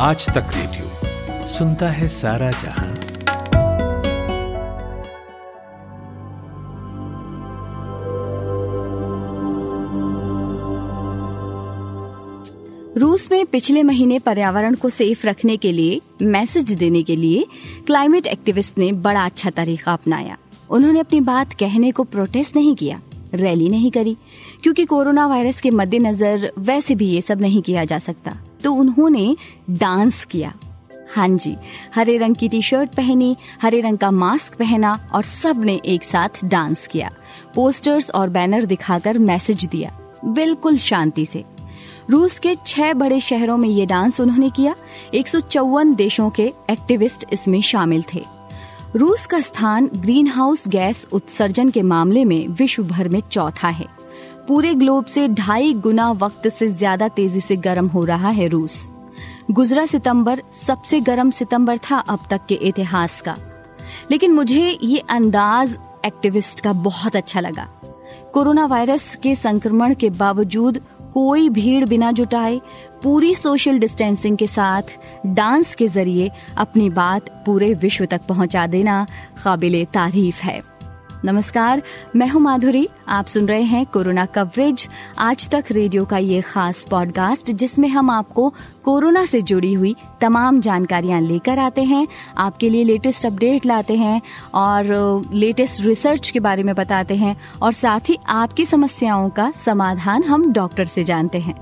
आज तक रेडियो सुनता है सारा जहाँ। रूस में पिछले महीने पर्यावरण को सेफ़ रखने के लिए, मैसेज देने के लिए, क्लाइमेट एक्टिविस्ट ने बड़ा अच्छा तरीका अपनाया। उन्होंने अपनी बात कहने को प्रोटेस्ट नहीं किया, रैली नहीं करी, क्योंकि कोरोना वायरस के मद्देनजर वैसे भी ये सब नहीं किया जा सकता। तो उन्होंने डांस किया। हाँ जी, हरे रंग की टी शर्ट पहनी, हरे रंग का मास्क पहना और सबने एक साथ डांस किया। पोस्टर्स और बैनर दिखाकर मैसेज दिया, बिल्कुल शांति से। रूस के छह बड़े शहरों में ये डांस उन्होंने किया। एक सौ चौवन देशों के एक्टिविस्ट इसमें शामिल थे। रूस का स्थान ग्रीन हाउस गैस उत्सर्जन के मामले में विश्व भर में चौथा है। पूरे ग्लोब से ढाई गुना वक्त से ज़्यादा तेज़ी से गर्म हो रहा है रूस। गुजरा सितंबर सबसे गर्म सितंबर था अब तक के इतिहास का। लेकिन मुझे ये अंदाज एक्टिविस्ट का बहुत अच्छा लगा। कोरोना वायरस के संक्रमण के बावजूद कोई भीड़ बिना जुटाए, पूरी सोशल डिस्टेंसिंग के साथ डांस के ज़रिए अपनी बात पूरे विश्व तक पहुँचा देना काबिल तारीफ़ है। नमस्कार, मैं हूँ माधुरी। आप सुन रहे हैं कोरोना कवरेज। आज तक रेडियो का ये खास पॉडकास्ट जिसमें हम आपको कोरोना से जुड़ी हुई तमाम जानकारियाँ लेकर आते हैं, आपके लिए लेटेस्ट अपडेट लाते हैं और लेटेस्ट रिसर्च के बारे में बताते हैं और साथ ही आपकी समस्याओं का समाधान हम डॉक्टर से जानते हैं।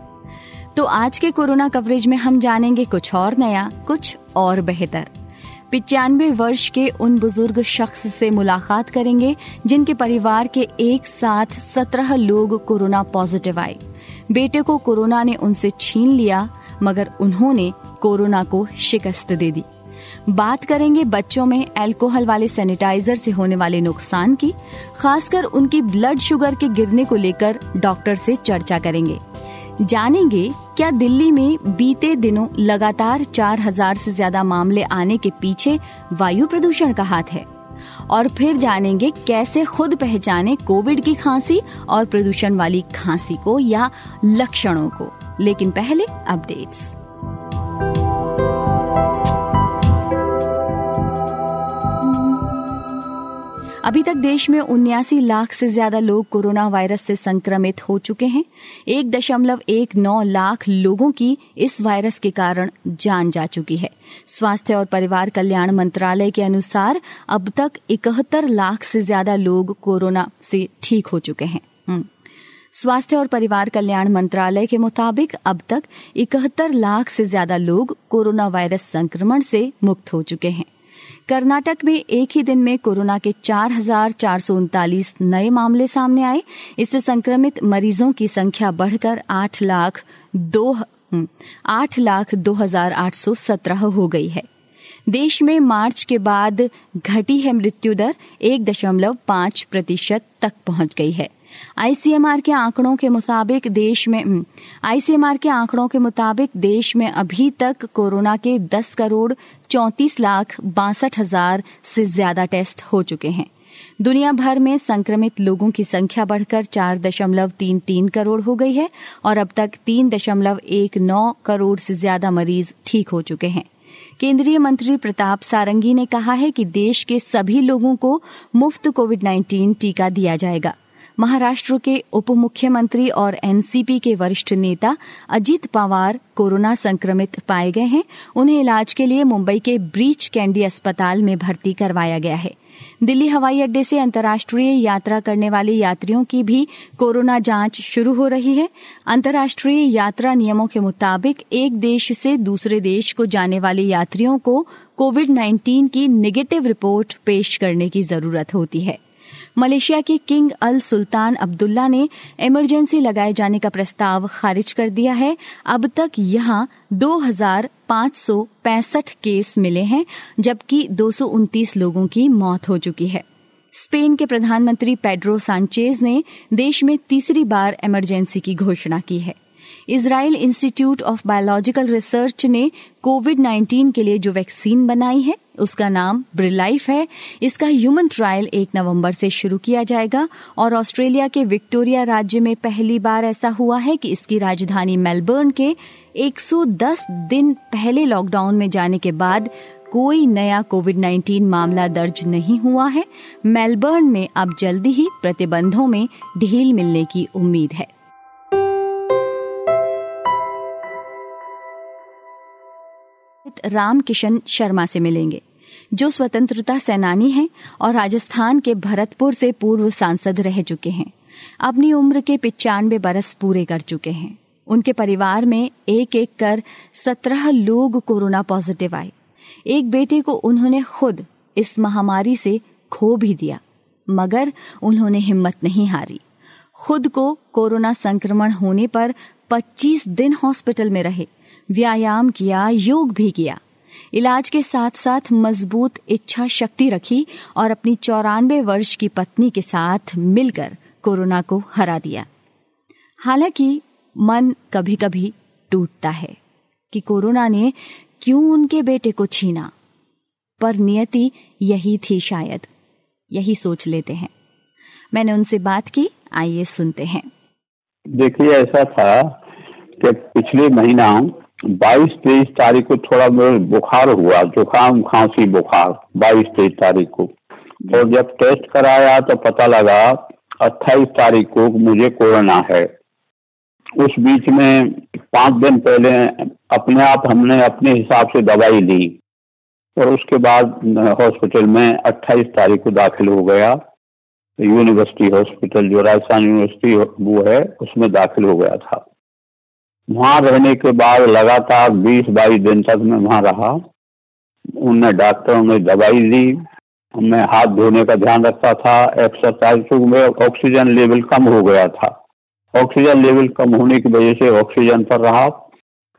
तो आज के कोरोना कवरेज में हम जानेंगे कुछ और नया, कुछ और बेहतर। पिचानवे वर्ष के उन बुज़ुर्ग शख्स से मुलाकात करेंगे, जिनके परिवार के एक साथ सत्रह लोग कोरोना पॉजिटिव आए। बेटे को कोरोना ने उनसे छीन लिया, मगर उन्होंने कोरोना को शिकस्त दे दी। बात करेंगे बच्चों में अल्कोहल वाले सैनिटाइजर से होने वाले नुकसान की, खासकर उनकी ब्लड शुगर के गिरने को लेकर डॉक्टर से चर्चा करेंगे। जानेंगे क्या दिल्ली में बीते दिनों लगातार 4000 से ज़्यादा मामले आने के पीछे वायु प्रदूषण का हाथ है। और फिर जानेंगे कैसे खुद पहचाने कोविड की खांसी और प्रदूषण वाली खांसी को या लक्षणों को। लेकिन पहले अपडेट्स। अभी तक देश में उन्यासी लाख से ज़्यादा लोग कोरोना वायरस से संक्रमित हो चुके हैं। एक दशमलव एक नौ लाख लोगों की इस वायरस के कारण जान जा चुकी है। स्वास्थ्य और परिवार कल्याण मंत्रालय के अनुसार अब तक इकहत्तर लाख से ज़्यादा लोग कोरोना से ठीक हो चुके हैं। हम्म। स्वास्थ्य और परिवार कल्याण मंत्रालय के मुताबिक अब तक इकहत्तर लाख से ज़्यादा लोग कोरोना वायरस संक्रमण से मुक्त हो चुके हैं। कर्नाटक में एक ही दिन में कोरोना के चार हज़ार चार सौ उनतालीस नए मामले सामने आए। इससे संक्रमित मरीजों की संख्या बढ़कर आठ लाख दो हम्म, आठ लाख दो हज़ार आठ सौ सत्रह हो गई है। देश में मार्च के बाद घटी है मृत्यु दर एक दशमलव पाँच प्रतिशत तक पहुँच गई है। आईसीएमआर के आंकड़ों के मुताबिक देश में हम्म, आईसीएमआर के आंकड़ों के मुताबिक देश में अभी तक कोरोना के 10 करोड़ चौतीस लाख बासठ हज़ार से ज़्यादा टेस्ट हो चुके हैं। दुनिया भर में संक्रमित लोगों की संख्या बढ़कर चार दशमलव तीन तीन करोड़ हो गई है और अब तक तीन दशमलव एक नौ करोड़ से ज़्यादा मरीज़ ठीक हो चुके हैं। केंद्रीय मंत्री प्रताप सारंगी ने कहा है कि देश के सभी लोगों को मुफ़्त कोविड 19 टीका दिया जाएगा। महाराष्ट्र के उप मुख्यमंत्री और एनसीपी के वरिष्ठ नेता अजीत पवार कोरोना संक्रमित पाए गए हैं। उन्हें इलाज के लिए मुंबई के ब्रीच कैंडी अस्पताल में भर्ती करवाया गया है। दिल्ली हवाई अड्डे से अंतर्राष्ट्रीय यात्रा करने वाले यात्रियों की भी कोरोना जाँच शुरू हो रही है। अंतर्राष्ट्रीय यात्रा नियमों के मुताबिक एक देश से दूसरे देश को जाने वाले यात्रियों को कोविड 19 की निगेटिव रिपोर्ट पेश करने की ज़रूरत होती है। मलेशिया के किंग अल सुल्तान अब्दुल्ला ने इमरजेंसी लगाए जाने का प्रस्ताव खारिज कर दिया है। अब तक यहाँ दो केस मिले हैं, जबकि दो सौ उनतीस लोगों की मौत हो चुकी है। स्पेन के प्रधानमंत्री पेड्रो सांचेज ने देश में तीसरी बार इमरजेंसी की घोषणा की है। Israel institute of biological research ने कोविड 19 के लिए जो वैक्सीन बनाई है, उसका नाम ब्रिलाइफ है। इसका ह्यूमन ट्रायल एक नवंबर से शुरू किया जाएगा और ऑस्ट्रेलिया के विक्टोरिया राज्य में पहली बार ऐसा हुआ है कि इसकी राजधानी मेलबर्न के 110 दिन पहले लॉकडाउन में जाने के बाद कोई नया कोविड 19 मामला दर्ज नहीं हुआ है। मेलबर्न में अब जल्दी ही प्रतिबंधों में ढील मिलने की उम्मीद है। राम किशन शर्मा से मिलेंगे, जो स्वतंत्रता सेनानी हैं और राजस्थान के भरतपुर से पूर्व सांसद रह चुके हैं। अपनी उम्र के पिचानवे बरस पूरे कर चुके हैं। उनके परिवार में एक एक कर सत्रह लोग कोरोना पॉजिटिव आए। एक बेटे को उन्होंने खुद इस महामारी से खो भी दिया, मगर उन्होंने हिम्मत नहीं हारी। खुद को कोरोना संक्रमण होने पर 25 दिन हॉस्पिटल में रहे। व्यायाम किया, योग भी किया। इलाज के साथ साथ मज़बूत इच्छा शक्ति रखी और अपनी चौरानवे वर्ष की पत्नी के साथ मिलकर कोरोना को हरा दिया। हालाँकि मन कभी कभी टूटता है कि कोरोना ने क्यों उनके बेटे को छीना, पर नियति यही थी शायद। यही सोच लेते हैं। मैंने उनसे बात की, आइए सुनते हैं। देखिए, ऐसा था कि पिछले महीना बाईस तेईस तारीख को थोड़ा मेरे बुखार हुआ जुकाम खांसी बुखार बाईस तेईस तारीख को। और जब टेस्ट कराया तो पता लगा अट्ठाईस तारीख को मुझे कोरोना है। उस बीच में पाँच दिन पहले अपने आप हमने अपने हिसाब से दवाई ली और उसके बाद हॉस्पिटल में 28 तारीख को दाखिल हो गया। यूनिवर्सिटी हॉस्पिटल जो राजस्थान यूनिवर्सिटी वो है उसमें दाखिल हो गया था। वहाँ रहने के बाद लगातार बीस बाईस दिन तक मैं वहाँ रहा। उनने डॉक्टरों ने दवाई दी। मैं हाथ धोने का ध्यान रखता था। एक्सरसाइज में ऑक्सीजन लेवल कम हो गया था। ऑक्सीजन लेवल कम होने की वजह से ऑक्सीजन पर रहा।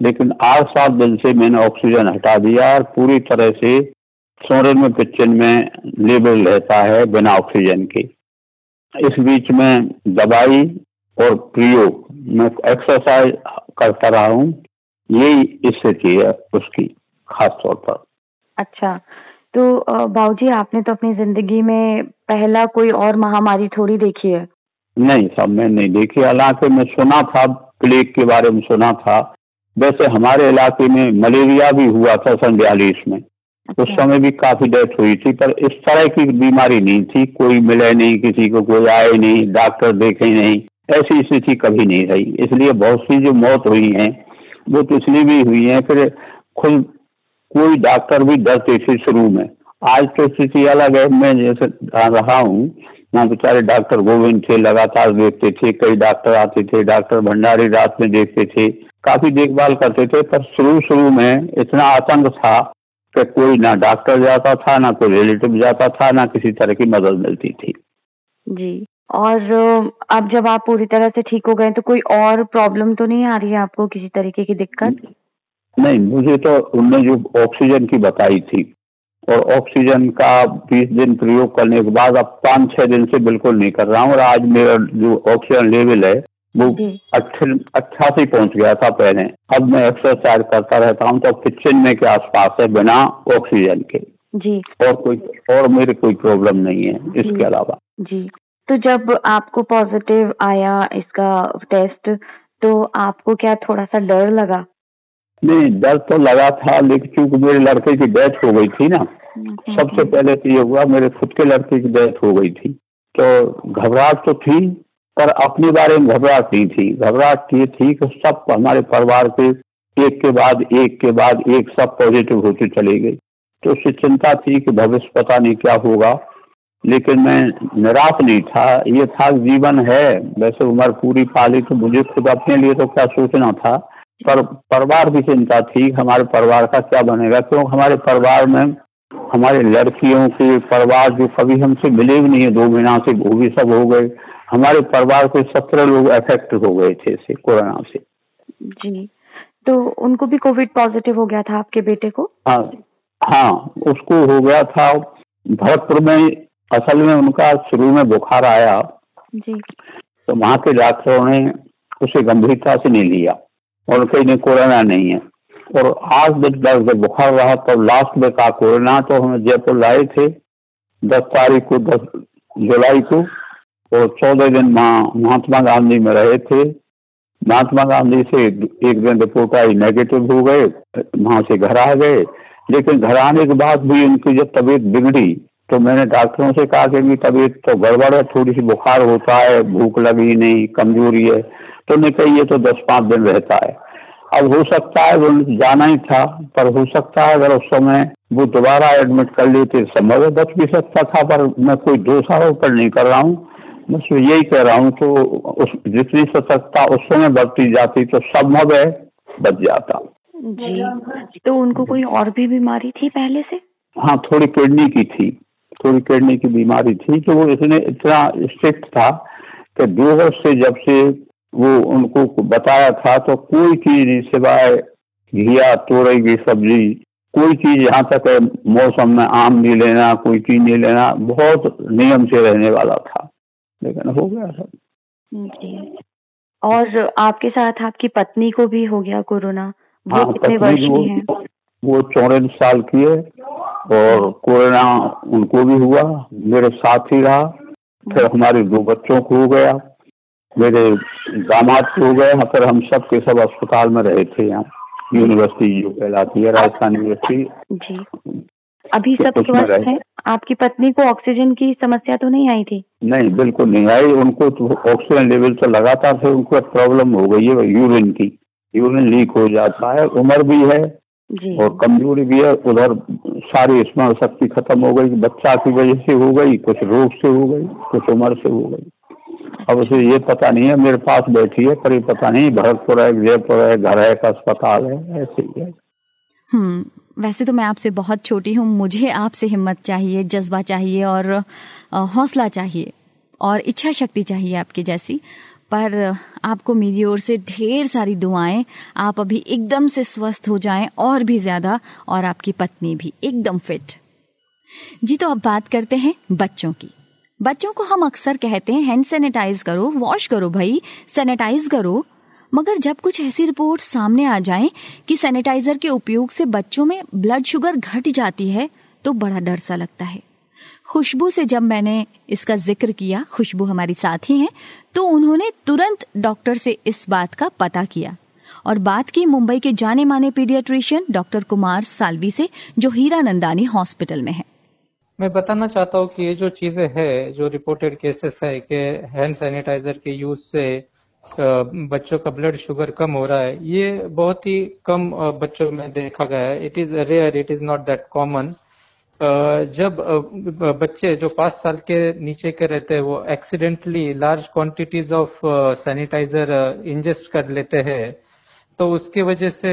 लेकिन आठ सात दिन से मैंने ऑक्सीजन हटा दिया और पूरी तरह से सोरेन में पिक्चन में लेवल रहता है बिना ऑक्सीजन के। इस बीच में दवाई और प्रयोग मैं एक्सरसाइज करता रहा हूँ। यही स्थिति है उसकी खास तौर पर। अच्छा तो बाबूजी आपने तो अपनी ज़िंदगी में पहला कोई और महामारी थोड़ी देखी है? नहीं सब मैं नहीं देखी। हालाँकि मैं सुना था प्लेग के बारे में सुना था। वैसे हमारे इलाके में मलेरिया भी हुआ था सन बयालीस में। अच्छा। उस समय भी काफ़ी डेथ हुई थी पर इस तरह की बीमारी नहीं थी। कोई मिले नहीं किसी को कोई आए नहीं डॉक्टर देखे नहीं। ऐसी स्थिति कभी नहीं रही। इसलिए बहुत सी जो मौत हुई हैं, वो तो इसलिए भी हुई है, फिर खुद कोई डॉक्टर भी डरते थे शुरू में। आज तो स्थिति अलग है। मैं जैसे रहा हूँ वहाँ बेचारे डॉक्टर गोविंद थे, लगातार देखते थे, कई डॉक्टर आते थे, डॉक्टर भंडारी रात में देखते थे, काफ़ी देखभाल करते थे, पर शुरू शुरू में इतना आतंक था कि कोई ना डॉक्टर जाता था, ना कोई रिलेटिव जाता था, ना किसी तरह की मदद मिलती थी। जी। और अब जब आप पूरी तरह से ठीक हो गए तो कोई और प्रॉब्लम तो नहीं आ रही है आपको किसी तरीके की दिक्कत? नहीं मुझे तो उनने जो ऑक्सीजन की बताई थी और ऑक्सीजन का बीस दिन प्रयोग करने के बाद अब पाँच छह दिन से बिल्कुल नहीं कर रहा हूँ और आज मेरा जो ऑक्सीजन लेवल है वो अट्ठासी पहुँच गया था पहले। अब मैं एक्सरसाइज करता रहता हूँ तो किचन में के आसपास है बिना ऑक्सीजन के। जी। और कोई और मेरे कोई प्रॉब्लम नहीं है इसके अलावा। जी। तो जब आपको पॉजिटिव आया इसका टेस्ट तो आपको क्या थोड़ा सा डर लगा? नहीं डर तो लगा था लेकिन क्योंकि मेरे लड़के की डेथ हो गई थी ना सबसे। पहले तो ये हुआ मेरे खुद के लड़के की डेथ हो गई थी। तो घबराहट तो थी पर अपने बारे में घबराहट नहीं थी। घबराहट ये थी कि सब हमारे परिवार के एक के बाद एक के बाद एक सब पॉजिटिव होते चले गए। तो उससे चिंता थी कि भविष्य पता नहीं क्या होगा। लेकिन मैं निराश नहीं था। ये था जीवन है। वैसे उम्र पूरी पाली तो मुझे खुद अपने लिए तो क्या सोचना था? पर परिवार की चिंता थी हमारे परिवार का क्या बनेगा? क्यों? हमारे परिवार में हमारे लड़कियों के परिवार जो कभी हमसे मिले भी नहीं है दो महीना से वो भी सब हो गए। हमारे परिवार के सत्रह लोग अफेक्ट हो गए थे से कोरोना से। जी। तो उनको भी कोविड पॉजिटिव हो गया था आपके बेटे को? हाँ हाँ उसको हो गया था। भरतपुर में असल में उनका शुरू में बुखार आया जी। तो वहाँ के डॉक्टरों ने उसे गंभीरता से नहीं लिया और कहीं नहीं कोरोना नहीं है। और आज दिन दस जब बुखार रहा तब लास्ट में कहा कोरोना तो हम जयपुर लाए थे दस तारीख को दस जुलाई को और चौदह दिन वहाँ महात्मा गांधी में रहे थे। महात्मा गांधी से एक दिन रिपोर्ट आई नेगेटिव हो गए वहाँ से घर आ गए। लेकिन घर आने के बाद भी उनकी जब तबीयत बिगड़ी तो मैंने डॉक्टरों से कहा कि मेरी तबीयत तो गड़बड़ है थोड़ी सी बुखार होता है भूख लगी नहीं कमज़ोरी है तो नहीं कही ये तो दस पाँच दिन रहता है। अब हो सकता है वो जाना ही था पर हो सकता है अगर उस समय वो दोबारा एडमिट कर लेते संभव है बच भी सकता था पर मैं कोई दोषारोपण नहीं कर रहा हूँ। बस यही कह रहा हूँ तो उस जितनी सतर्कता उस समय बरती जाती तो संभव है बच जाता। जी तो उनको कोई और भी बीमारी थी पहले से? हाँ थोड़ी किडनी की थी। थोड़ी किडनी की बीमारी थी तो वो इसने इतना स्ट्रिक्ट था कि दो वर्ष से जब से वो उनको बताया था तो कोई चीज़ नहीं सिवाय घिया तोरई की सब्ज़ी कोई चीज़ यहाँ तक है मौसम में आम नहीं लेना कोई चीज़ नहीं लेना बहुत नियम से रहने वाला था। लेकिन हो गया सब। जी। और आपके साथ आपकी पत्नी को भी हो गया कोरोना? वो हाँ कितने वर्ष की है? वो वो साल की है। और कोरोना उनको भी हुआ मेरे साथ ही रहा फिर हमारे दो बच्चों को हो गया मेरे दामाद को हो गया फिर हम सब के सब अस्पताल में रहे थे यहाँ यूनिवर्सिटी जो कहलाती है राजस्थान यूनिवर्सिटी जी। अभी सब कुछ स्वस्थ है? आपकी पत्नी को ऑक्सीजन की समस्या तो नहीं आई थी? नहीं बिल्कुल नहीं आई उनको तो ऑक्सीजन लेवल तो लगातार से उनको प्रॉब्लम हो गई है यूरिन की। यूरिन लीक हो जाता है उम्र भी है और कमज़ोरी भी है उधर सारी स्मरण शक्ति खत्म हो गई बच्चा की वजह से हो गई कुछ रोग से हो गई कुछ उम्र से हो गई। अब उसे ये पता नहीं है मेरे पास बैठी है पर ये पता नहीं भरतपुर है जयपुर है घर है का अस्पताल है ऐसे ही है। हम्म वैसे तो मैं आपसे बहुत छोटी हूँ मुझे आपसे हिम्मत चाहिए जज्बा चाहिए और हौसला चाहिए और इच्छा शक्ति चाहिए आपकी जैसी। पर आपको मेरी ओर से ढेर सारी दुआएँ। आप अभी एकदम से स्वस्थ हो जाएँ और भी ज़्यादा और आपकी पत्नी भी एकदम फिट जी तो अब बात करते हैं बच्चों की। बच्चों को हम अक्सर कहते हैं, हैंड सैनिटाइज करो, वॉश करो भाई, सैनिटाइज करो। मगर जब कुछ ऐसी रिपोर्ट सामने आ जाए कि सैनिटाइजर के उपयोग से बच्चों में ब्लड शुगर घट जाती है तो बड़ा डर सा लगता है। खुशबू से जब मैंने इसका ज़िक्र किया, खुशबू हमारी साथी हैं तो उन्होंने तुरंत डॉक्टर से इस बात का पता किया। और बात की मुंबई के जाने माने पीडियाट्रिशियन डॉक्टर कुमार सालवी से, जो हीरा नंदानी हॉस्पिटल में है। मैं बताना चाहता हूँ कि ये जो चीज़ें है, जो रिपोर्टेड केसेस है कि हैंड सैनिटाइजर के यूज़ से बच्चों का ब्लड शुगर कम हो रहा है, ये बहुत ही कम बच्चों में देखा गया है। It is rare it is not that common जब बच्चे जो पाँच साल के नीचे के रहते हैं, वो accidentally large quantities of sanitizer ingest कर लेते हैं तो उसकी वजह से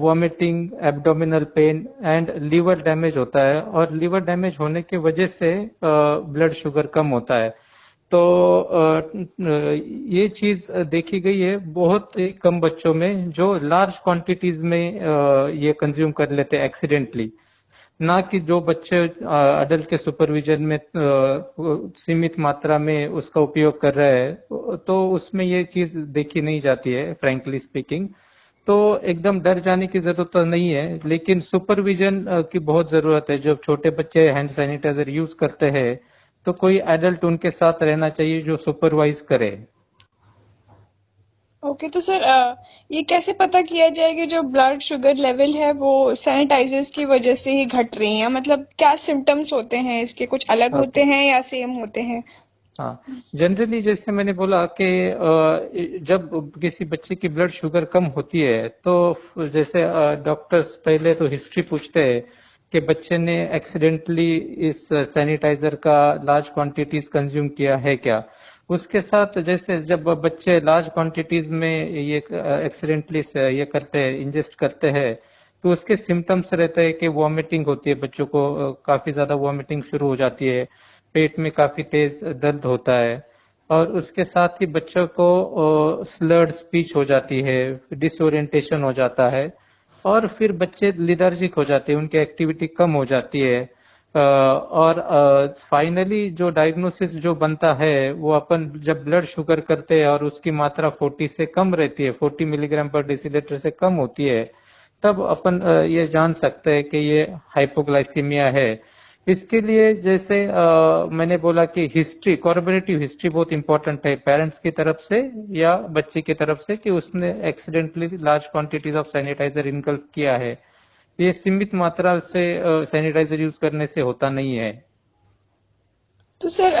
vomiting abdominal pain and liver damage होता है और लीवर डैमेज होने की वजह से ब्लड शुगर कम होता है। तो ये चीज़ देखी गई है बहुत ही कम बच्चों में जो लार्ज क्वांटिटीज में ये कंज्यूम कर लेते हैं एक्सीडेंटली ना कि जो बच्चे अडल्ट के सुपरविजन में सीमित मात्रा में उसका उपयोग कर रहे हैं तो उसमें ये चीज़ देखी नहीं जाती है फ्रैंकली स्पीकिंग तो एकदम डर जाने की ज़रूरत तो नहीं है, लेकिन सुपरविजन की बहुत ज़रूरत है। जब छोटे बच्चे हैंड सैनिटाइजर यूज़ करते हैं तो कोई एडल्ट उनके साथ रहना चाहिए जो सुपरवाइज करे। ओके तो सर अ, ये कैसे पता किया जाए कि जो ब्लड शुगर लेवल है वो सैनिटाइजर्स की वजह से ही घट रही है? मतलब क्या सिम्टम्स होते हैं? इसके कुछ अलग होते हैं या सेम होते हैं? हाँ जनरली जैसे मैंने बोला कि अ, जब किसी बच्चे की ब्लड शुगर कम होती है तो जैसे डॉक्टर्स पहले तो हिस्ट्री पूछते हैं कि बच्चे ने एक्सीडेंटली इस सैनिटाइजर का लार्ज क्वांटिटीज कंज्यूम किया है क्या? उसके साथ जैसे जब बच्चे लार्ज क्वांटिटीज में ये एक्सीडेंटली ये करते हैं इंजेस्ट करते हैं तो उसके सिम्टम्स रहते हैं कि वॉमिटिंग होती है बच्चों को काफ़ी ज़्यादा वॉमिटिंग शुरू हो जाती है, पेट में काफ़ी तेज दर्द होता है, और उसके साथ ही बच्चों को स्लर्ड स्पीच हो जाती है डिसोरिएंटेशन हो जाता है, और फिर बच्चे लिदर्जिक हो जाते हैं, उनकी एक्टिविटी कम हो जाती है और फाइनली जो डायग्नोसिस जो बनता है वो अपन जब ब्लड शुगर करते हैं और उसकी मात्रा 40 से कम रहती है 40 मिलीग्राम पर डिसीलीटर से कम होती है तब अपन ये जान सकते हैं कि ये हाइपोग्लाइसीमिया है। इसके लिए जैसे आ, मैंने बोला कि हिस्ट्री कॉर्बोरेटिव हिस्ट्री बहुत इंपॉर्टेंट है पेरेंट्स की तरफ़ से या बच्चे की तरफ़ से कि उसने accidentally large quantities of sanitizer इनकल्प किया है। ये सीमित मात्रा से सैनिटाइजर यूज़ करने से होता नहीं है। तो सर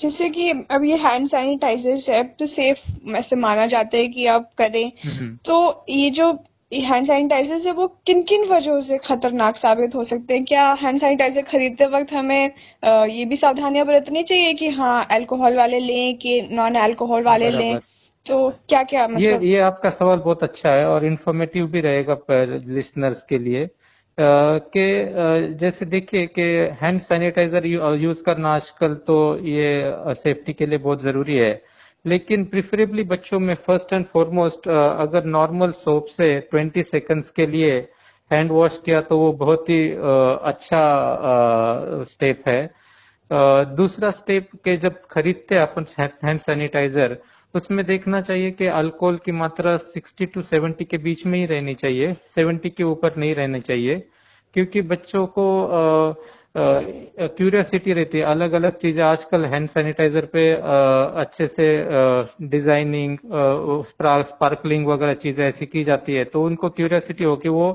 जैसे कि अब ये हैंड सैनिटाइजर है तो सेफ़ वैसे माना जाता है कि आप करें। हम्म। तो ये जो हैंड सैनिटाइजर है वो किन किन वजहों से खतरनाक साबित हो सकते हैं? क्या हैंड सैनिटाइजर खरीदते वक्त हमें ये भी सावधानियाँ बरतनी चाहिए कि हाँ अल्कोहल वाले लें कि नॉन अल्कोहल वाले लें? तो क्या क्या मतलब? ये ये आपका सवाल बहुत अच्छा है और इन्फॉर्मेटिव भी रहेगा लिसनर्स के लिए। कि जैसे देखिए कि हैंड सैनिटाइजर यूज़ करना आजकल तो ये सेफ्टी के लिए बहुत ज़रूरी है। लेकिन प्रिफरेबली बच्चों में फ़र्स्ट एंड फॉरमोस्ट अगर नॉर्मल सोप से 20 सेकंड्स के लिए हैंड वॉश किया तो वो बहुत ही अच्छा स्टेप है। दूसरा स्टेप के जब खरीदते हैं अपन हैंड सैनिटाइजर उसमें देखना चाहिए कि अल्कोहल की मात्रा 60 टू 70 के बीच में ही रहनी चाहिए 70 के ऊपर नहीं रहनी चाहिए क्योंकि बच्चों को क्यूरियोसिटी रहती है। अलग अलग चीज़ें आजकल हैंड सैनिटाइजर पे आ, अच्छे से डिज़ाइनिंग स्पार्कलिंग वगैरह चीज़ें ऐसी की जाती है तो उनको क्यूरियोसिटी हो कि वो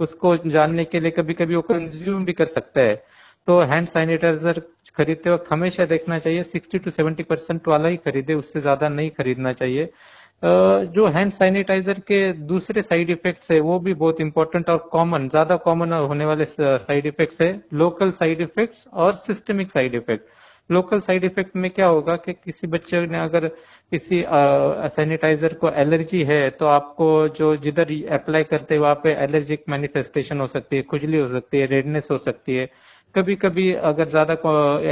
उसको जानने के लिए कभी कभी वो कंज्यूम भी कर सकता है। तो हैंड सैनिटाइजर खरीदते वक्त हमेशा देखना चाहिए 60 टू 70 परसेंट वाला ही खरीदे, उससे ज़्यादा नहीं खरीदना चाहिए। जो हैंड सैनिटाइजर के दूसरे साइड इफेक्ट्स है, वो भी बहुत इंपॉर्टेंट और कॉमन ज़्यादा कॉमन होने वाले साइड इफेक्ट्स है। लोकल साइड इफेक्ट्स और systemic side effect local side effect में क्या होगा कि किसी बच्चे ने अगर किसी सैनिटाइजर को एलर्जी है तो आपको जो जिधर अप्लाई करते हैं, वहाँ पे एलर्जिक मैनिफेस्टेशन हो सकती है, खुजली हो सकती है रेडनेस हो सकती है। कभी कभी अगर ज़्यादा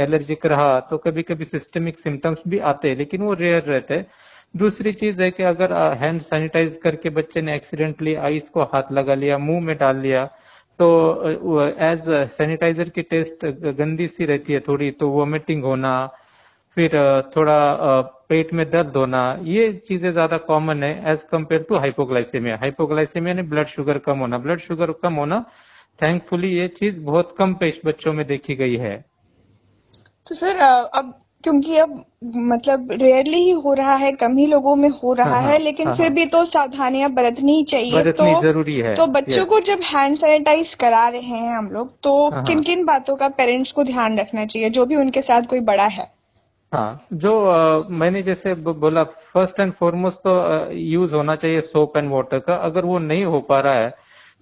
एलर्जिक रहा तो कभी कभी सिस्टमिक सिम्टम्स भी आते हैं, लेकिन वो रेयर रहते हैं। दूसरी चीज़ है कि अगर हैंड सैनिटाइज करके बच्चे ने एक्सीडेंटली आइस को हाथ लगा लिया, मुँह में डाल लिया तो एज सैनिटाइजर की टेस्ट गंदी सी रहती है थोड़ी तो वोमिटिंग होना, फिर थोड़ा पेट में दर्द होना, ये चीज़ें ज़्यादा कॉमन है as compare to hypoglycemia hypoglycemia ने ब्लड शुगर कम होना। ब्लड शुगर कम होना थैंकफुली ये चीज़ बहुत कम पेश बच्चों में देखी गई है। तो सर अब क्योंकि अब मतलब रेयरली ही हो रहा है कम ही लोगों में हो रहा हाँ, है हाँ, लेकिन हाँ, फिर हाँ। भी तो सावधानियाँ बरतनी ही चाहिए तो ज़रूरी है तो बच्चों को जब हैंड सैनिटाइज करा रहे हैं हम लोग तो हाँ, हाँ, किन किन बातों का पेरेंट्स को ध्यान रखना चाहिए जो भी उनके साथ कोई बड़ा है? हाँ जो आ, मैंने जैसे बोला फ़र्स्ट एंड फॉरमोस्ट तो यूज़ होना चाहिए सोप एंड वाटर का। अगर वो नहीं हो पा रहा है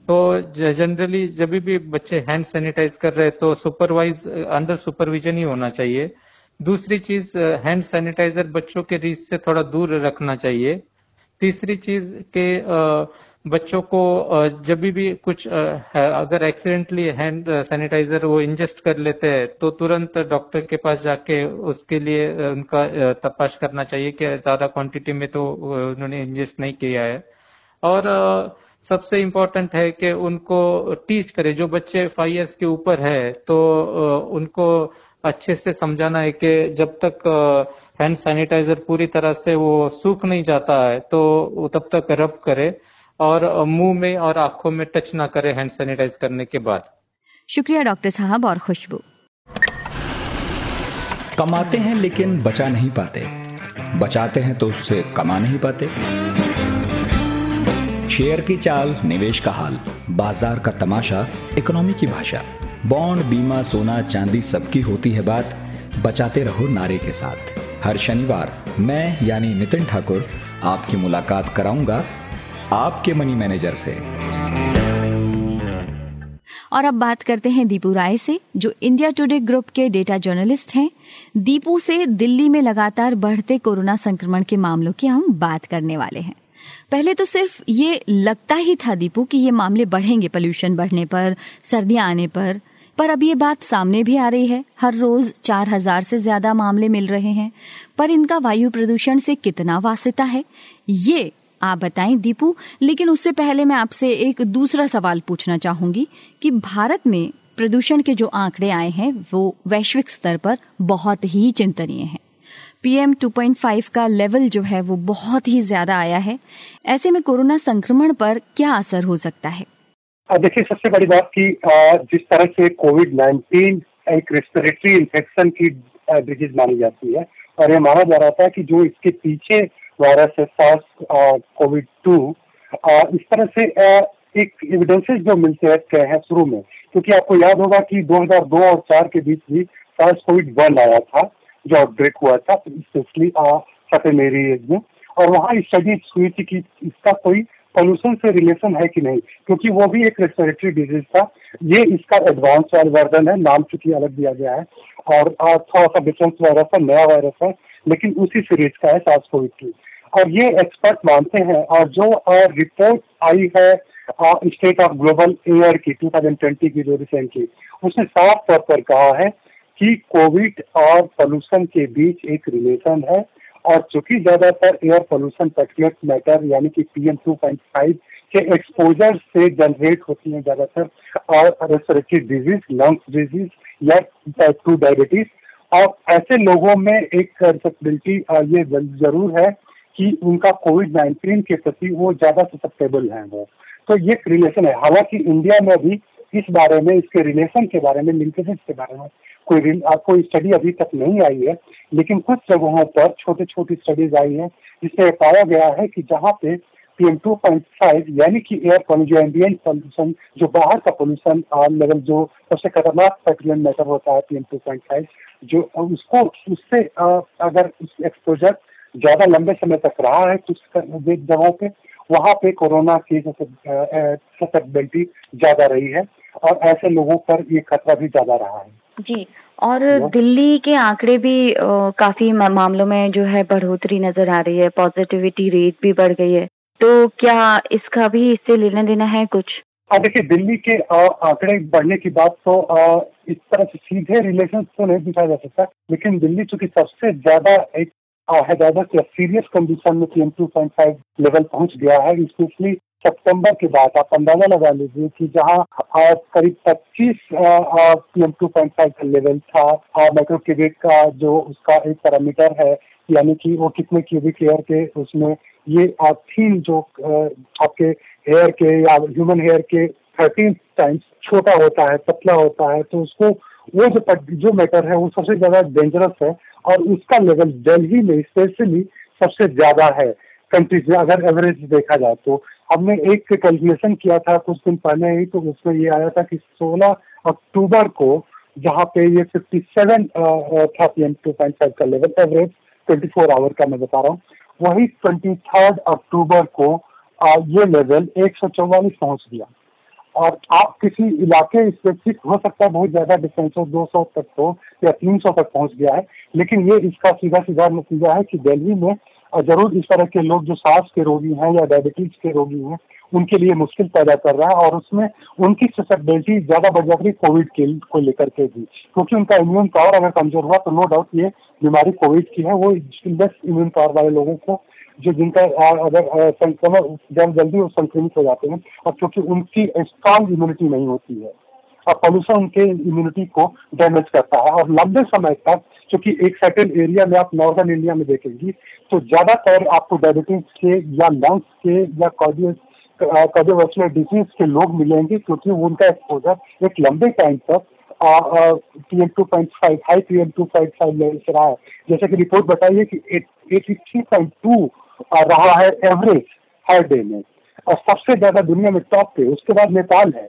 तो जनरली जब भी बच्चे हैंड सैनिटाइज कर रहे तो सुपरवाइज अंडर सुपरविजन ही होना चाहिए। दूसरी चीज़ हैंड सैनिटाइजर बच्चों के रीच से थोड़ा दूर रखना चाहिए। तीसरी चीज़ के बच्चों को जब भी कुछ अगर एक्सीडेंटली हैंड सैनिटाइजर वो इंजेस्ट कर लेते हैं तो तुरंत डॉक्टर के पास जाके उसके लिए उनका तपाश करना चाहिए कि ज़्यादा क्वांटिटी में तो उन्होंने इंजेस्ट नहीं किया है। और सबसे इम्पोर्टेंट है कि उनको टीच करे। जो बच्चे फाइव ईयर्स के ऊपर है तो उनको अच्छे से समझाना है कि जब तक हैंड सैनिटाइजर पूरी तरह से वो सूख नहीं जाता है तो तब तक रब करे और मुँह में और आँखों में टच ना करे हैंड सैनिटाइज करने के बाद। शुक्रिया डॉक्टर साहब और खुशबू। कमाते हैं लेकिन बचा नहीं पाते। बचाते हैं तो उससे कमा नहीं पाते। शेयर की चाल, निवेश का हाल, बाज़ार का तमाशा, इकोनॉमी की भाषा। बॉन्ड, बीमा, सोना, चांदी सबकी होती है बात। बचाते रहो नारे के साथ। हर शनिवार मैं, यानी नितिन ठाकुर, आपकी मुलाकात कराऊँगा आपके मनी मैनेजर से। और अब बात करते हैं दीपू राय से, जो इंडिया टुडे ग्रुप के डेटा जर्नलिस्ट हैं। दीपू से दिल्ली में लगातार बढ़ते कोरोना संक्रमण के मामलों की हम बात करने वाले हैं। पहले तो सिर्फ़ ये लगता ही था दीपू कि ये मामले बढ़ेंगे पोल्यूशन बढ़ने पर, सर्दियाँ आने पर। पर अब ये बात सामने भी आ रही है। हर रोज चार हज़ार से ज़्यादा मामले मिल रहे हैं। पर इनका वायु प्रदूषण से कितना वास्ता है? ये आप बताएँ दीपू। लेकिन उससे पहले मैं आपसे एक दूसरा सवाल पूछना चाहूँगी कि भारत में प्रदूषण के जो आंकड़े आए हैं, वो वैश्विक स्तर पर बहुत ही चिंतनीय हैं। पीएम 2.5 का लेवल जो है वो बहुत ही ज़्यादा आया है। ऐसे में कोरोना संक्रमण पर क्या असर हो सकता है? देखिए, सबसे बड़ी बात की जिस तरह से कोविड 19 एक रेस्पिरेटरी इन्फेक्शन की डिज़ीज़ मानी जाती है और ये माना जा रहा था कि जो इसके पीछे वायरस है सार्स कोविड टू इस तरह से एक एविडेंसेस जो मिलते हैं शुरू में, क्योंकि आपको याद होगा कि 2002 और 4 के बीच भी सार्स कोविड वन आया था। जो आउटब्रेक हुआ था स्पेशली सटेन एरिएज में। और वहाँ स्टडी हुई थी कि इसका कोई पोल्यूशन से रिलेशन है कि नहीं, क्योंकि वो भी एक रेस्पिरेटरी डिज़ीज़ था। ये इसका एडवांस वाला वर्जन है, नाम चूँकि अलग दिया गया है। और थोड़ा सा डिफरेंस वायरस है, नया वायरस है, लेकिन उसी सीरीज़ का है सास कोविड की और ये एक्सपर्ट मानते हैं, और जो रिपोर्ट आई है स्टेट ऑफ़ ग्लोबल एयर की 2020 की जो रिसेंटली उसने साफ़ तौर पर कहा है कि कोविड और पोल्यूशन के बीच एक रिलेशन है और चूँकि ज़्यादातर एयर पोल्यूशन पेट्रोलेट मैटर, यानी कि पीएम 2.5 के एक्सपोजर से जनरेट होती है ज़्यादातर, और रेस्पिरेटरी डिज़ीज़ लंग्स डिज़ीज़ या टाइप टू डायबिटीज़ और ऐसे लोगों में एक ससेप्टिबिलिटी ये ज़रूर है कि उनका कोविड 19 के प्रति वो ज़्यादा ससेप्टेबल है वो। तो ये रिलेशन है। हालाँकि इंडिया में भी इस बारे में, इसके रिलेशन के बारे में लिंकेजेस के बारे में कोई कोई स्टडी अभी तक नहीं आई है, लेकिन कुछ जगहों पर छोटी छोटी स्टडीज़ आई है, जिसमें पाया गया है कि जहाँ पे पीएम टू पॉइंट फाइव यानी कि एयर पोल्यूशन एम्बियंट पॉल्यूशन जो बाहर का पोल्यूशन लेवल जो सबसे खतरनाक पेट्रोलियम मैटर होता है पीएम टू पॉइंट फाइव जो उसको, उससे अगर उस एक्सपोजर ज़्यादा लंबे समय तक रहा है, कुछ जगहों पे, वहाँ पे कोरोना की ससेप्टेबिलिटी ज़्यादा रही है, और ऐसे लोगों पर ये खतरा भी ज़्यादा रहा है। जी, और दिल्ली के आंकड़े भी काफ़ी मामलों में जो है बढ़ोतरी नज़र आ रही है पॉजिटिविटी रेट भी बढ़ गई है। तो क्या इसका भी इससे लेना देना है कुछ? देखिए, दिल्ली के आंकड़े बढ़ने की बात तो इस तरह से सीधे रिलेशन तो नहीं दिखाया जा सकता, लेकिन दिल्ली चूँकि सबसे ज़्यादा एक सीरियस कंडीशन में PM two point five level पहुँच गया है सितंबर के बाद आप अंदाज़ा लगा लीजिए कि जहाँ करीब पच्चीस पीएम टू पॉइंट फाइव का लेवल था माइक्रो क्यूबिक का जो उसका एक पैरामीटर है, यानी कि वो कितने क्यूबिक एयर के उसमें ये थीन जो आपके हेयर के या ह्यूमन हेयर के थर्टीन टाइम्स छोटा होता है, पतला होता है तो उसको वो जो जो मैटर है वो सबसे ज़्यादा डेंजरस है और उसका लेवल दिल्ली में स्पेशली सबसे ज़्यादा है। कंट्रीज़ में अगर एवरेज देखा जाए तो। हमने एक कैलकुलेशन किया था कुछ दिन पहले ही तो उसमें ये आया था कि 16 अक्टूबर को जहाँ पे ये 57 था P M two point five का लेवल एवरेज 24 आवर का मैं बता रहा हूँ। वही ट्वेंटी थर्ड अक्टूबर को आ, ये लेवल एक सौ चौवालीस पहुँच गया। और आप किसी इलाके स्पेसिफिक हो सकता है बहुत ज़्यादा डिस्टेंस हो दो सौ तक हो या तीन सौ तक पहुँच गया है लेकिन ये इसका सीधा सीधा नतीजा है कि दिल्ली में ज़रूर इस तरह के लोग जो सांस के रोगी हैं या डायबिटीज़ के रोगी हैं, उनके लिए मुश्किल पैदा कर रहा है और उसमें उनकी ससेप्टेबिलिटी ज़्यादा बढ़ जाती है कोविड के को लेकर के भी। क्योंकि उनका इम्यून पावर अगर कमज़ोर हुआ तो नो डाउट ये बीमारी कोविड की है। वो लेस इम्यून पावर वाले लोगों को, जो जिनका अगर संक्रमण जब जल्दी वो संक्रमित हो जाते हैं, और क्योंकि उनकी स्ट्रांग इम्यूनिटी नहीं होती है। और पॉल्यूशन उनके इम्यूनिटी को डैमेज करता है। और लंबे समय तक क्योंकि एक सर्टेन एरिया में आप नॉर्दर्न इंडिया में देखेंगी तो ज़्यादातर आपको डायबिटीज़ के या लंग्स के या कार्डियो कार्डियोवास्कुलर डिज़ीज़ के लोग मिलेंगे, क्योंकि उनका एक्सपोजर एक लंबे टाइम तक P M two point five high P M two point five level से रहा है। जैसे कि रिपोर्ट बताइए कि एटी थ्री पॉइंट टू रहा है एवरेज हर डे में। और सबसे ज़्यादा दुनिया में टॉप पे, उसके बाद नेपाल है।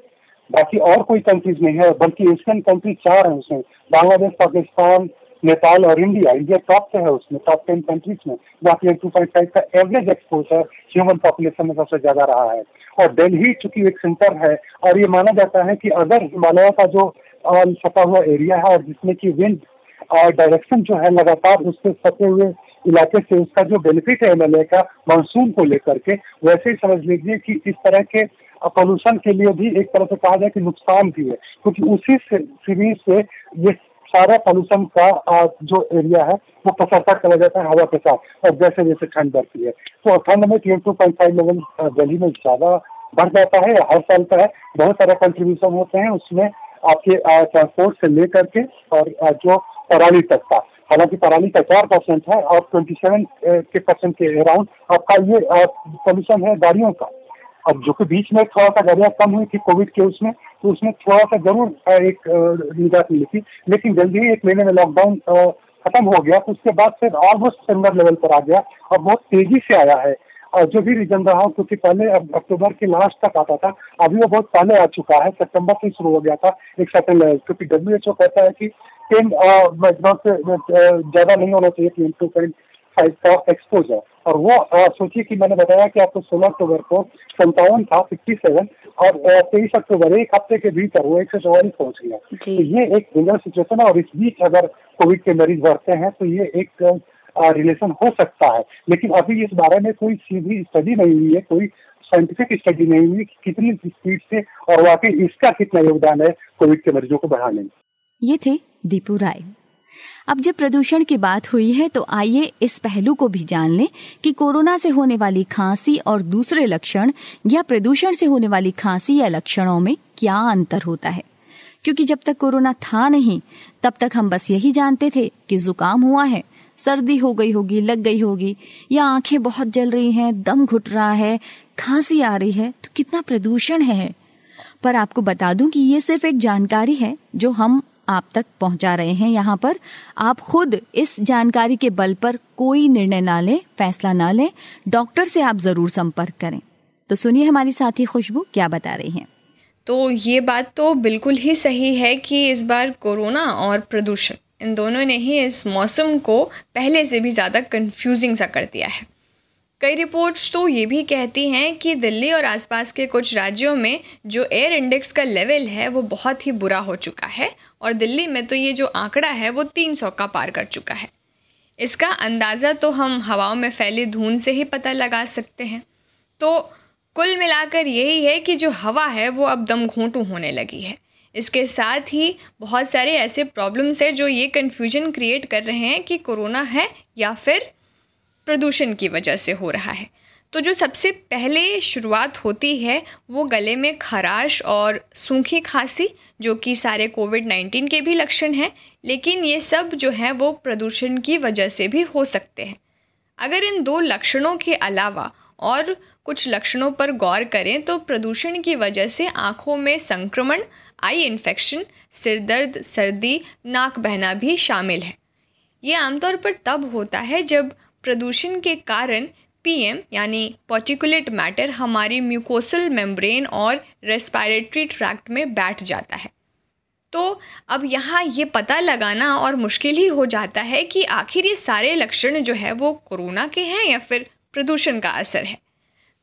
बाकी और कोई कंट्रीज़ नहीं है, बल्कि एशियन कंट्री चार है उसमें, बांग्लादेश, पाकिस्तान नेपाल और इंडिया इंडिया टॉप पे है उसमें टॉप टेन कंट्रीज़ में जहाँ पे टू पॉइंट फाइव का एवरेज एक्सपोजर ह्यूमन पॉपुलेशन में सबसे ज़्यादा रहा है। और दिल्ली चूँकि एक सेंटर है, और ये माना जाता है कि अगर हिमालय का जो सटा हुआ एरिया है, और जिसमें की विंड और डायरेक्शन जो है लगातार उससे सटे हुए इलाके से उसका जो बेनिफिट है एमएलए का मानसून को लेकर के, वैसे ही समझ लीजिए कि इस तरह के पोल्यूशन के लिए भी एक तरह से कहा जाए कि नुकसान भी है। क्योंकि उसी सीरीज़ से ये सारा पॉल्यूशन का जो एरिया है, वो पसरता चला जाता है हवा के साथ, और जैसे जैसे ठंड बढ़ती है। तो ठंड में P two point five level Delhi में ज़्यादा बढ़ जाता है, हर साल का है। बहुत सारे कंट्रीब्यूशन होते हैं उसमें आपके ट्रांसपोर्ट से लेकर के, और जो पराली तक का। हालाँकि पराली का चार परसेंट है, और ट्वेंटी सेवन के परसेंट के अराउंड आपका ये पॉल्यूशन है गाड़ियों का। अब जो कि बीच में थोड़ा सा गाड़ियाँ कम हुई थी कोविड के उसमें तो उसमें थोड़ा सा ज़रूर एक निजात मिली थी। लेकिन जल्दी ही एक महीने में लॉकडाउन खत्म हो गया तो उसके बाद फिर ऑलमोस्ट सिमिलर लेवल पर आ गया और बहुत तेज़ी से आया है। और जो भी रीजन रहा, क्योंकि पहले अक्टूबर के लास्ट तक आता था, अभी वो बहुत पहले आ चुका है सितंबर से शुरू हो गया था एक सेकंड लेवल क्योंकि डब्ल्यू एच ओ कहता है कि टेन ज़्यादा नहीं होना चाहिए टू पॉइंट फाइव का एक्सपोजर और वो सोचिए कि मैंने बताया कि आपको सोलह अक्टूबर को संतावन था फिफ्टी सेवन और तेईस अक्टूबर एक हफ़्ते के भीतर वो एक सौ चौवालीस पहुँच गया। तो ये एक डेंजर सिचुएशन है और इस बीच अगर कोविड के मरीज़ बढ़ते हैं तो ये एक रिलेशन हो सकता है। लेकिन अभी इस बारे में कोई सीधी स्टडी नहीं हुई है कोई साइंटिफिक स्टडी नहीं हुई कि कितनी स्पीड से और वाकई इसका कितना योगदान है कोविड के मरीजों को बढ़ाने में। ये थे दीपू राय। अब जब प्रदूषण की बात हुई है तो आइए इस पहलू को भी जान लें कि कोरोना से होने वाली खांसी और दूसरे लक्षण या प्रदूषण से होने वाली खांसी या लक्षणों में क्या अंतर होता है। क्योंकि जब तक कोरोना था नहीं, तब तक हम बस यही जानते थे कि जुकाम हुआ है, सर्दी हो गई होगी, लग गई होगी, या आँखें बहुत जल रही हैं, दम घुट रहा है, खांसी आ रही है तो कितना प्रदूषण है। पर आपको बता दूँ कि ये सिर्फ़ एक जानकारी है जो हम आप तक पहुँचा रहे हैं यहाँ पर। आप खुद इस जानकारी के बल पर कोई निर्णय ना लें, फैसला ना लें। डॉक्टर से आप ज़रूर संपर्क करें। तो सुनिए हमारी साथी खुशबू, क्या बता रही हैं? तो ये बात तो बिल्कुल ही सही है कि इस बार कोरोना और प्रदूषण, इन दोनों ने ही इस मौसम को पहले से भी ज़्यादा कंफ्यूजिंग सा कर दिया है। कई रिपोर्ट्स तो ये भी कहती हैं कि दिल्ली और आसपास के कुछ राज्यों में जो एयर इंडेक्स का लेवल है, वो बहुत ही बुरा हो चुका है और दिल्ली में तो ये जो आंकड़ा है, वो 300 का पार कर चुका है। इसका अंदाज़ा तो हम हवाओं में फैली धुंध से ही पता लगा सकते हैं। तो कुल मिलाकर यही है कि जो हवा है, वो अब दम घोंटू होने लगी है। इसके साथ ही बहुत सारे ऐसे प्रॉब्लम्स हैं जो ये कन्फ्यूज़न क्रिएट कर रहे हैं कि कोरोना है या फिर प्रदूषण की वजह से हो रहा है। तो जो सबसे पहले शुरुआत होती है, वो गले में खराश और सूखी खांसी, जो कि सारे कोविड नाइन्टीन के भी लक्षण हैं, लेकिन ये सब जो है, वो प्रदूषण की वजह से भी हो सकते हैं। अगर इन दो लक्षणों के अलावा और कुछ लक्षणों पर गौर करें तो प्रदूषण की वजह से आँखों में संक्रमण, आई इन्फेक्शन, सिर दर्द, सर्दी, नाक बहना भी शामिल है। ये आमतौर पर तब होता है जब प्रदूषण के कारण पीएम यानी पर्टिकुलेट मैटर हमारी म्यूकोसल मेम्ब्रेन और रेस्पायरेटरी ट्रैक्ट में बैठ जाता है। तो अब यहाँ ये पता लगाना और मुश्किल ही हो जाता है कि आखिर ये सारे लक्षण जो है वो कोरोना के हैं या फिर प्रदूषण का असर है।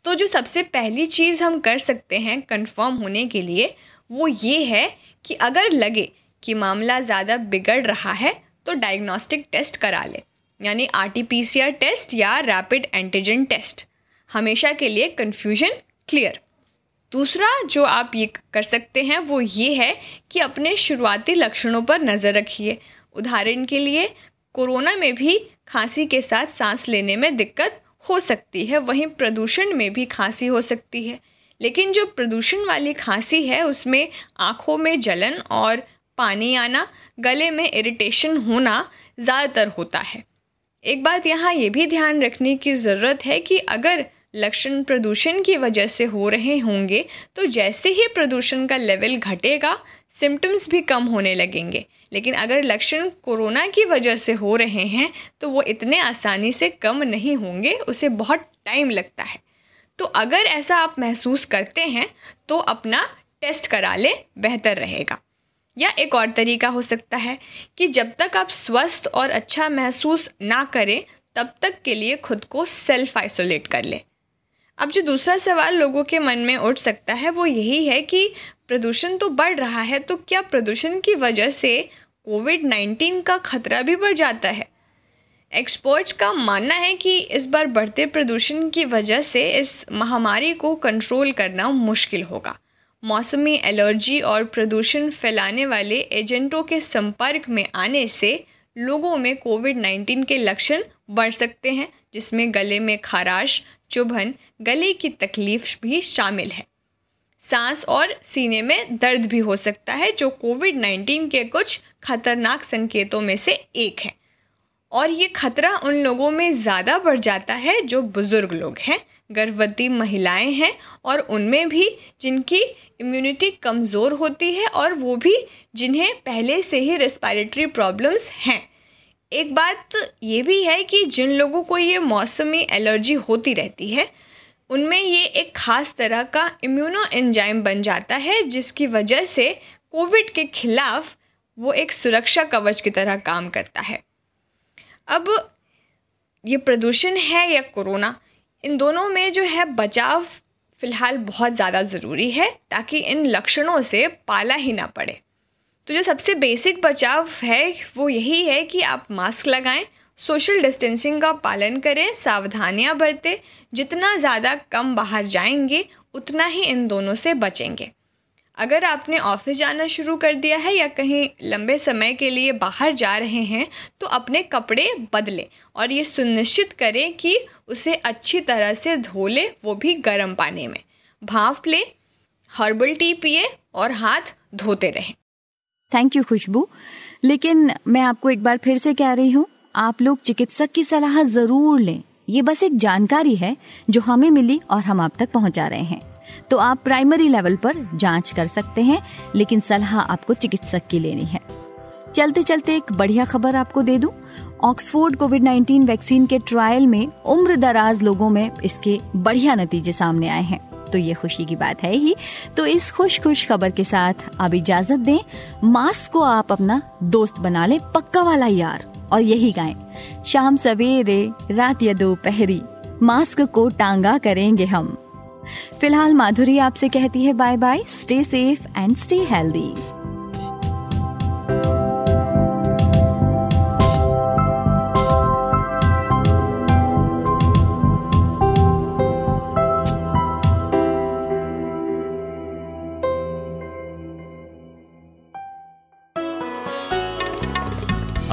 तो जो सबसे पहली चीज़ हम कर सकते हैं कंफर्म होने के लिए, वो ये है कि अगर लगे कि मामला ज़्यादा बिगड़ रहा है तो डायग्नोस्टिक टेस्ट करा ले। यानी R T P C R test या रैपिड एंटीजन टेस्ट हमेशा के लिए कन्फ्यूज़न क्लियर दूसरा जो आप ये कर सकते हैं वो ये है कि अपने शुरुआती लक्षणों पर नज़र रखिए। उदाहरण के लिए, कोरोना में भी खांसी के साथ सांस लेने में दिक्कत हो सकती है, वहीं प्रदूषण में भी खांसी हो सकती है। लेकिन जो प्रदूषण वाली खांसी है, उसमें आँखों में जलन और पानी आना, गले में इरिटेशन होना ज़्यादातर होता है। एक बात यहाँ ये भी ध्यान रखने की ज़रूरत है कि अगर लक्षण प्रदूषण की वजह से हो रहे होंगे तो जैसे ही प्रदूषण का लेवल घटेगा सिम्टम्स भी कम होने लगेंगे। लेकिन अगर लक्षण कोरोना की वजह से हो रहे हैं तो वो इतने आसानी से कम नहीं होंगे, उसे बहुत टाइम लगता है। तो अगर ऐसा आप महसूस करते हैं तो अपना टेस्ट करा ले, बेहतर रहेगा। या एक और तरीका हो सकता है कि जब तक आप स्वस्थ और अच्छा महसूस ना करें, तब तक के लिए खुद को सेल्फ आइसोलेट कर लें। अब जो दूसरा सवाल लोगों के मन में उठ सकता है, वो यही है कि प्रदूषण तो बढ़ रहा है तो क्या प्रदूषण की वजह से कोविड नाइन्टीन का खतरा भी बढ़ जाता है? एक्सपर्ट्स का मानना है कि इस बार बढ़ते प्रदूषण की वजह से इस महामारी को कंट्रोल करना मुश्किल होगा। मौसमी एलर्जी और प्रदूषण फैलाने वाले एजेंटों के संपर्क में आने से लोगों में कोविड 19 के लक्षण बढ़ सकते हैं, जिसमें गले में खराश, चुभन, गले की तकलीफ़ भी शामिल है। सांस और सीने में दर्द भी हो सकता है, जो कोविड 19 के कुछ खतरनाक संकेतों में से एक है। और ये खतरा उन लोगों में ज़्यादा बढ़ जाता है जो बुज़ुर्ग लोग हैं। गर्भवती महिलाएँ हैं और उनमें भी जिनकी इम्यूनिटी कमज़ोर होती है और वो भी जिन्हें पहले से ही रेस्पायरेटरी प्रॉब्लम्स हैं। एक बात ये भी है कि जिन लोगों को ये मौसमी एलर्जी होती रहती है, उनमें ये एक ख़ास तरह का इम्यूनो एंजाइम बन जाता है, जिसकी वजह से कोविड के खिलाफ वो एक सुरक्षा कवच की तरह काम करता है। अब ये प्रदूषण है या कोरोना इन दोनों में जो है बचाव फ़िलहाल बहुत ज़्यादा ज़रूरी है ताकि इन लक्षणों से पाला ही ना पड़े। तो जो सबसे बेसिक बचाव है, वो यही है कि आप मास्क लगाएँ सोशल डिस्टेंसिंग का पालन करें, सावधानियाँ बरतें, जितना ज़्यादा कम बाहर जाएँगे, उतना ही इन दोनों से बचेंगे। अगर आपने ऑफ़िस जाना शुरू कर दिया है या कहीं लंबे समय के लिए बाहर जा रहे हैं तो अपने कपड़े बदलें और ये सुनिश्चित करें कि उसे अच्छी तरह से धो ले, वो भी गर्म पानी में। भाप लें, हर्बल टी पिए और हाथ धोते रहें। Thank you Khushboo. लेकिन मैं आपको एक बार फिर से कह रही हूँ, आप लोग चिकित्सक की सलाह ज़रूर लें। ये बस एक जानकारी है जो हमें मिली और हम आप तक पहुँचा रहे हैं। तो आप प्राइमरी लेवल पर जाँच कर सकते हैं, लेकिन सलाह आपको चिकित्सक की लेनी है। चलते चलते एक बढ़िया खबर आपको दे दूँ। ऑक्सफोर्ड कोविड 19 वैक्सीन के ट्रायल में उम्र दराज लोगों में इसके बढ़िया नतीजे सामने आए हैं। तो ये खुशी की बात है ही। तो इस खुश खुश खबर के साथ आप इजाज़त दें, मास्क को आप अपना दोस्त बना ले, पक्का वाला यार। और यही गाएँ। शाम सवेरे, रात या दोपहरी, मास्क को टांगा करेंगे हम। फ़िलहाल माधुरी आपसे कहती है bye bye stay safe and stay healthy